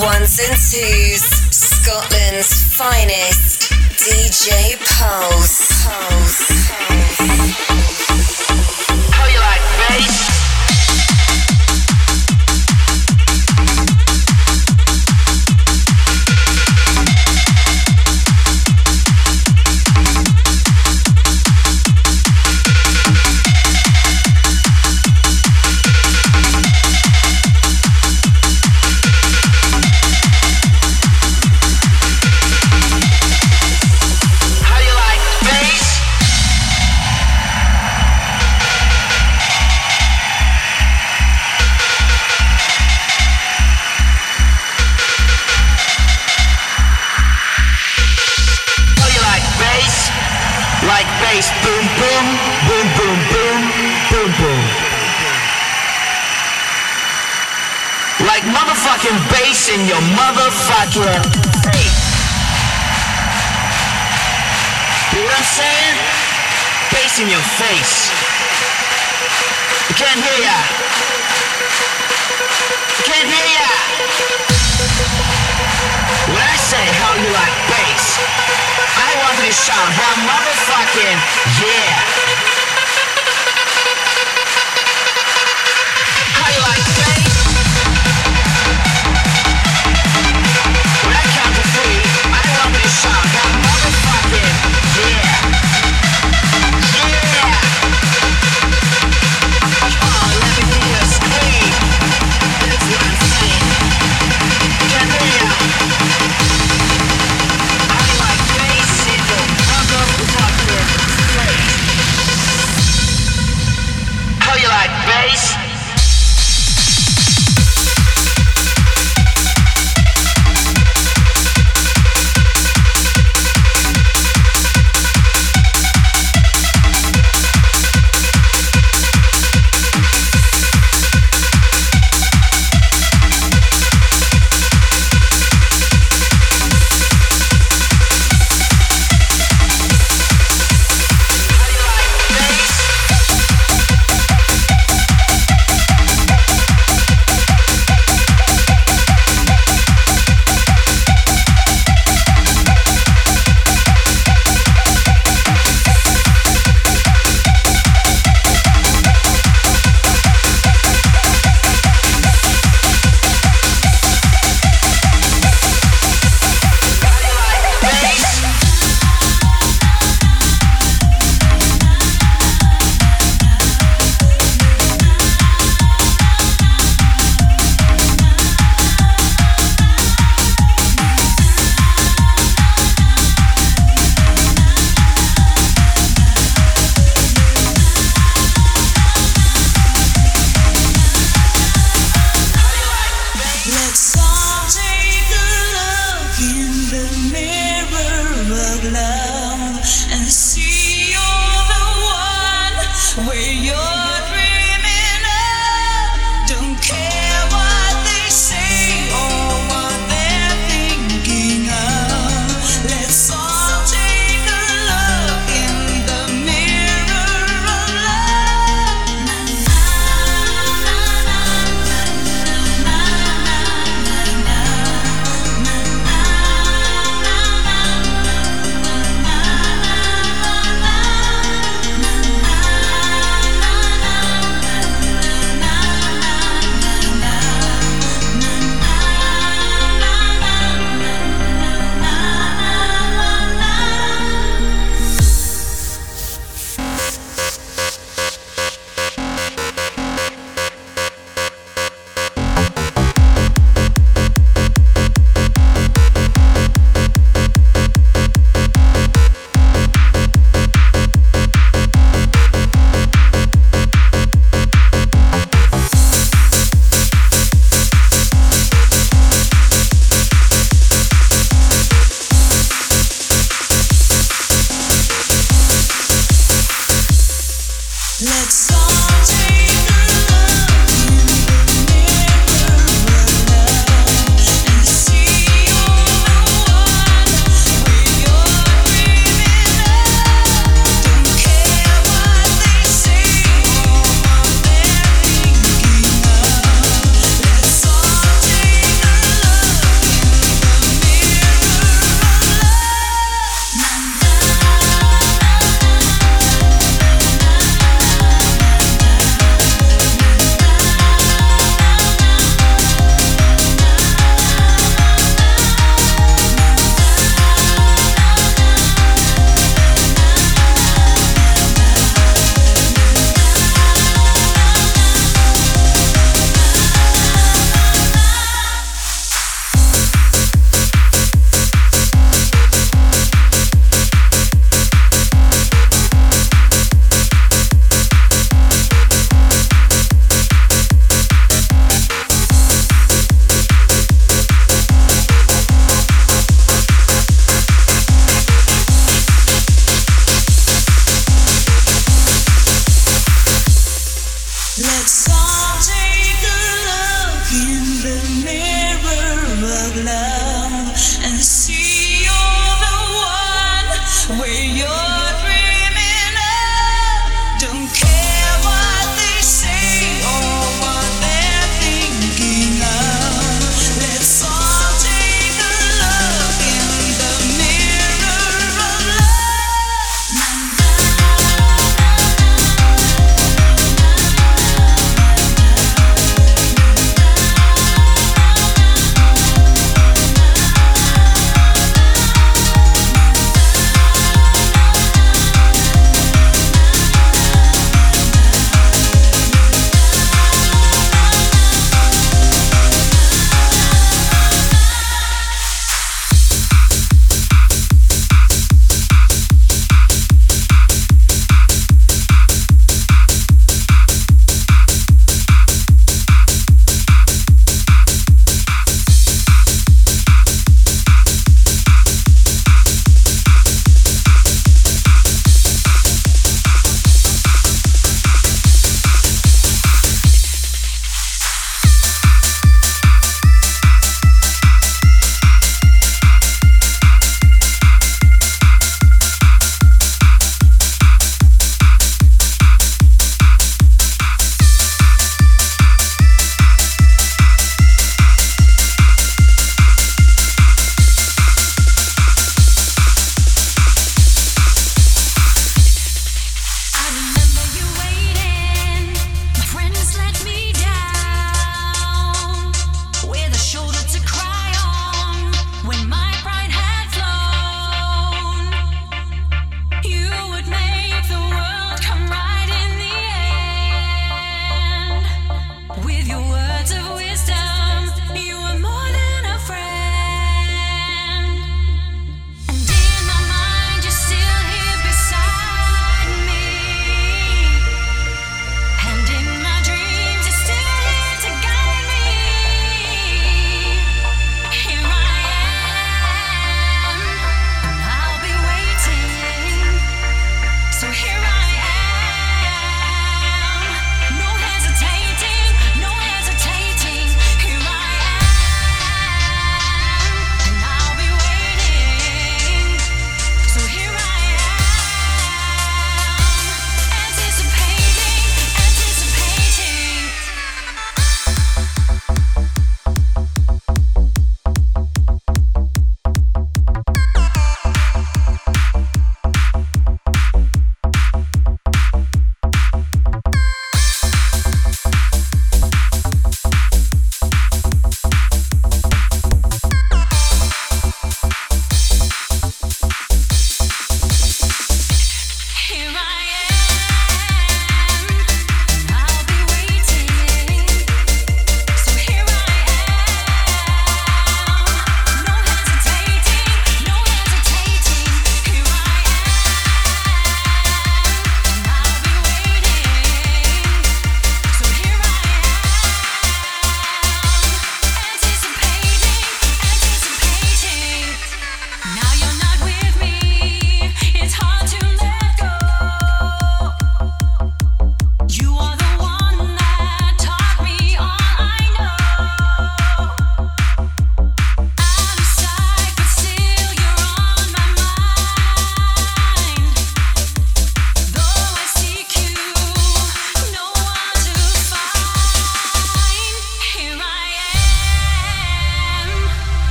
ones and twos, Scotland's finest DJ Pulse. Pulse. How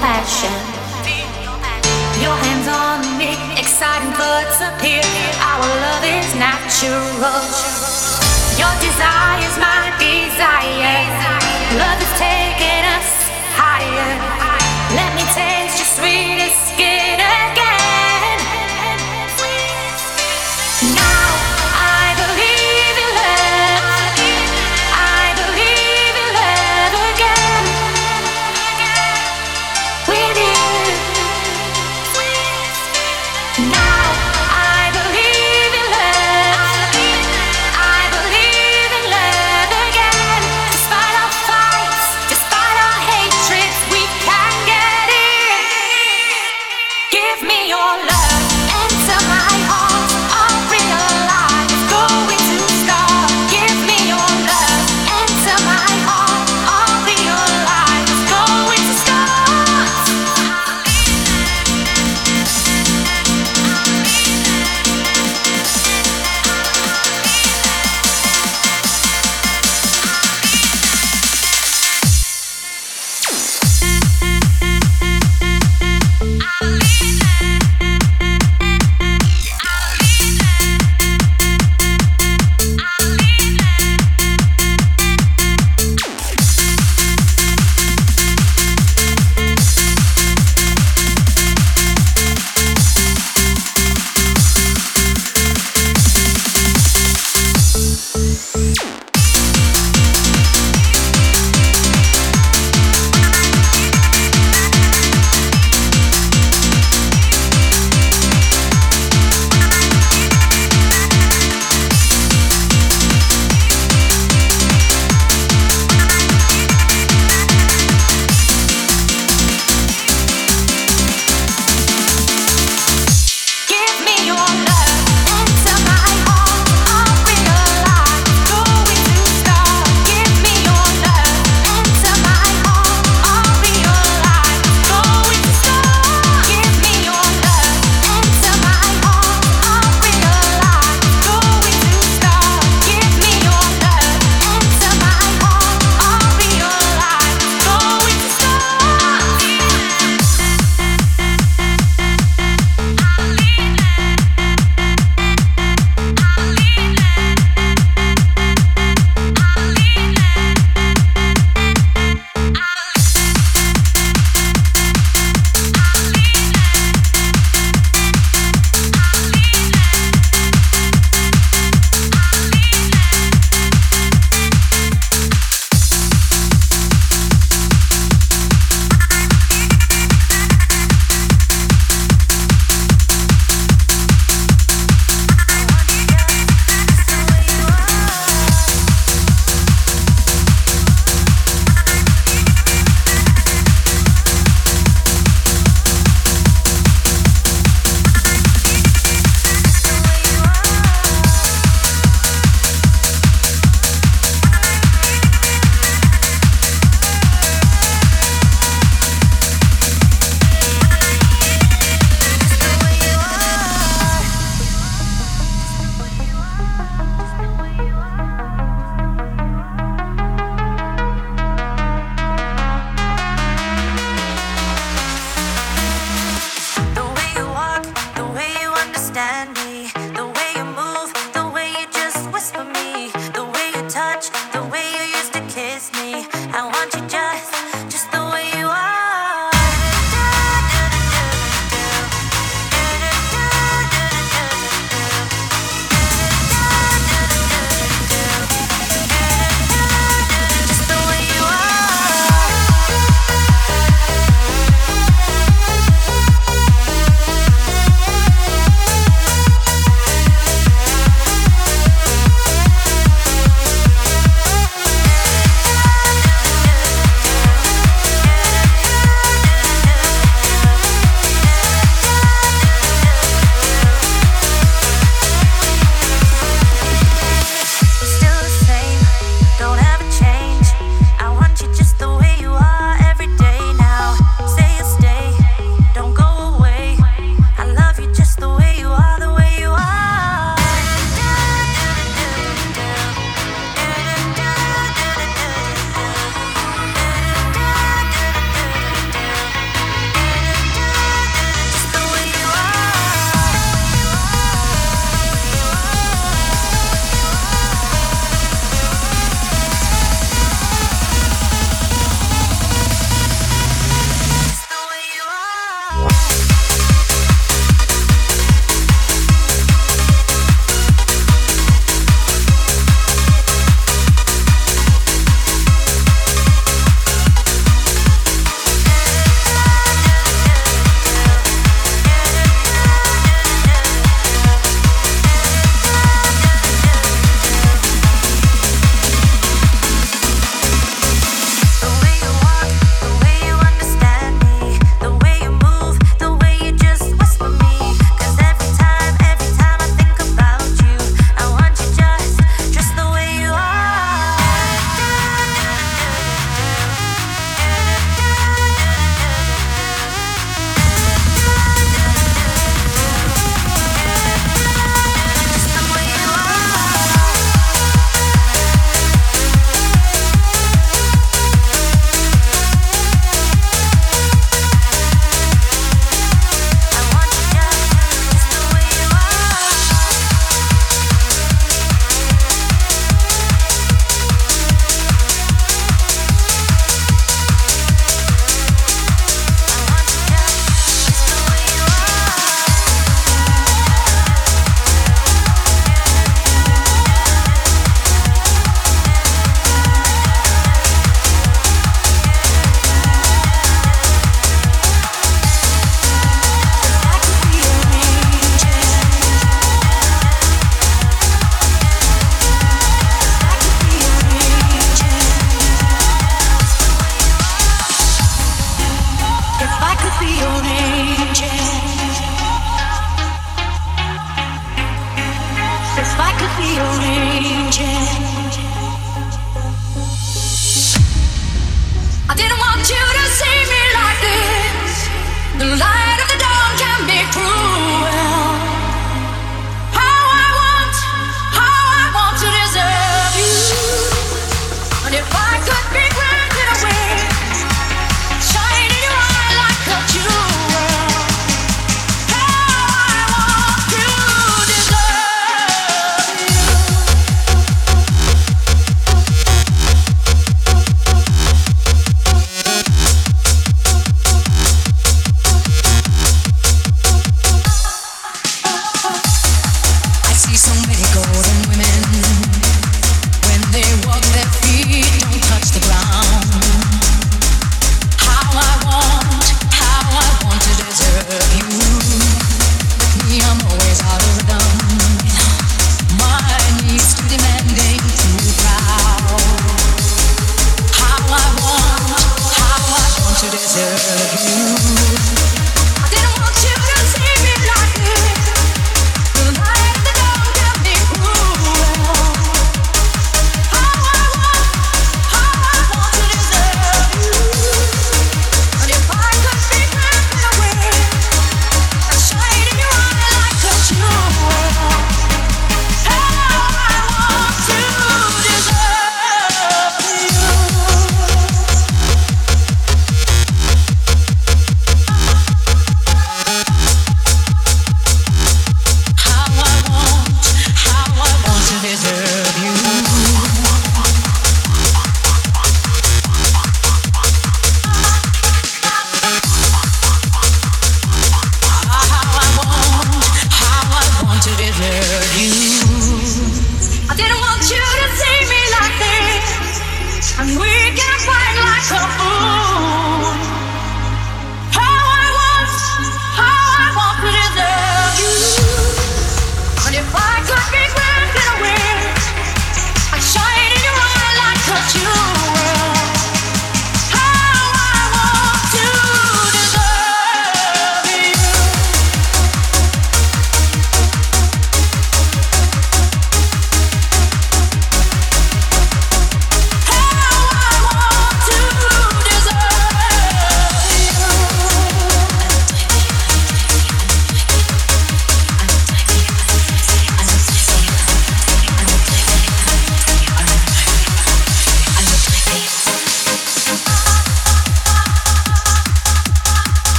passion. Your hands on me, exciting thoughts appear. Our love is natural. Your desire's my desire. Love is taking us higher. Let me taste your sweetest skin again.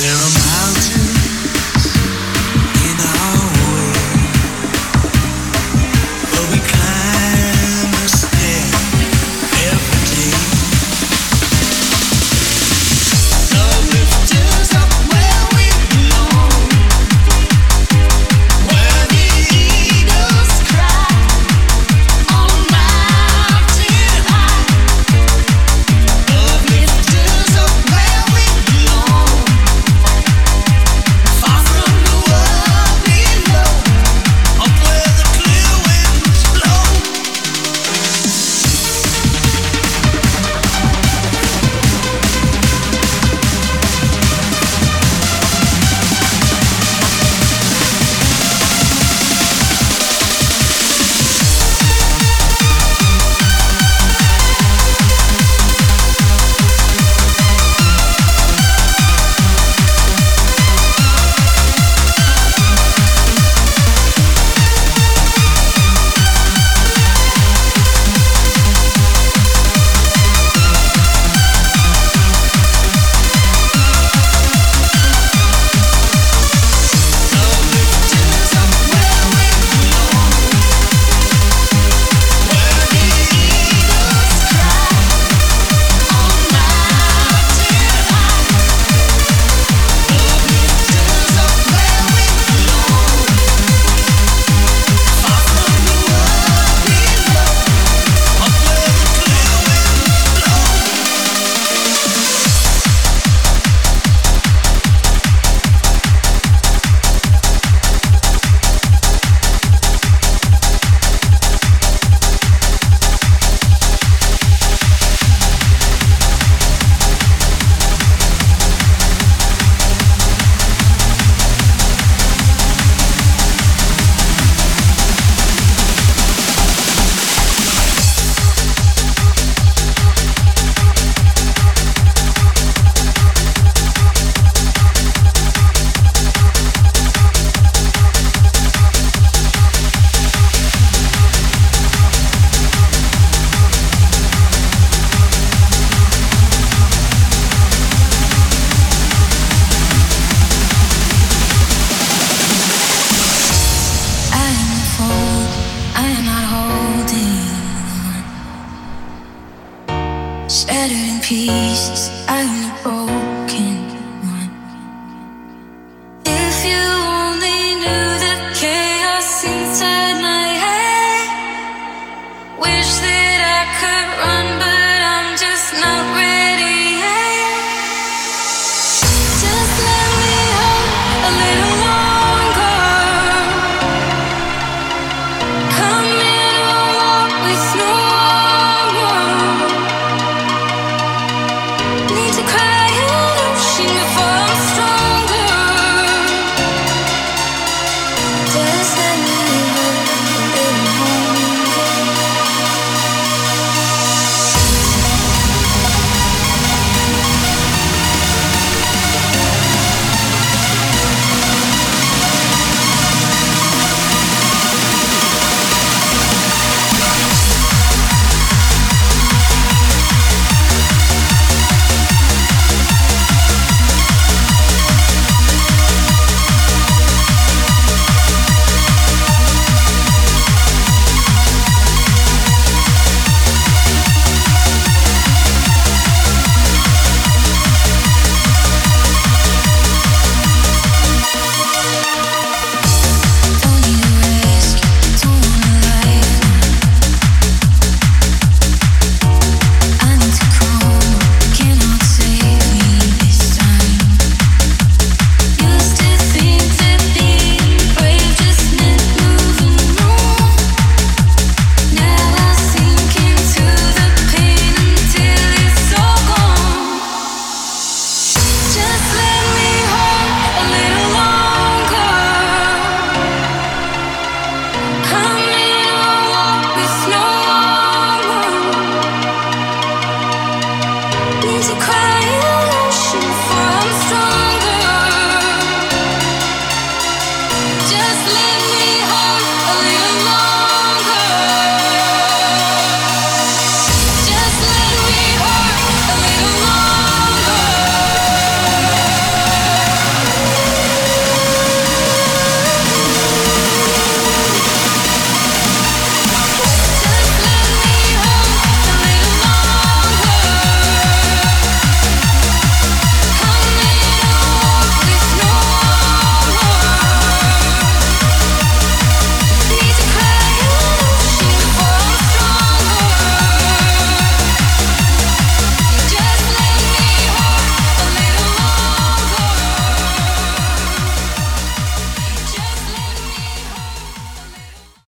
Shattered in pieces,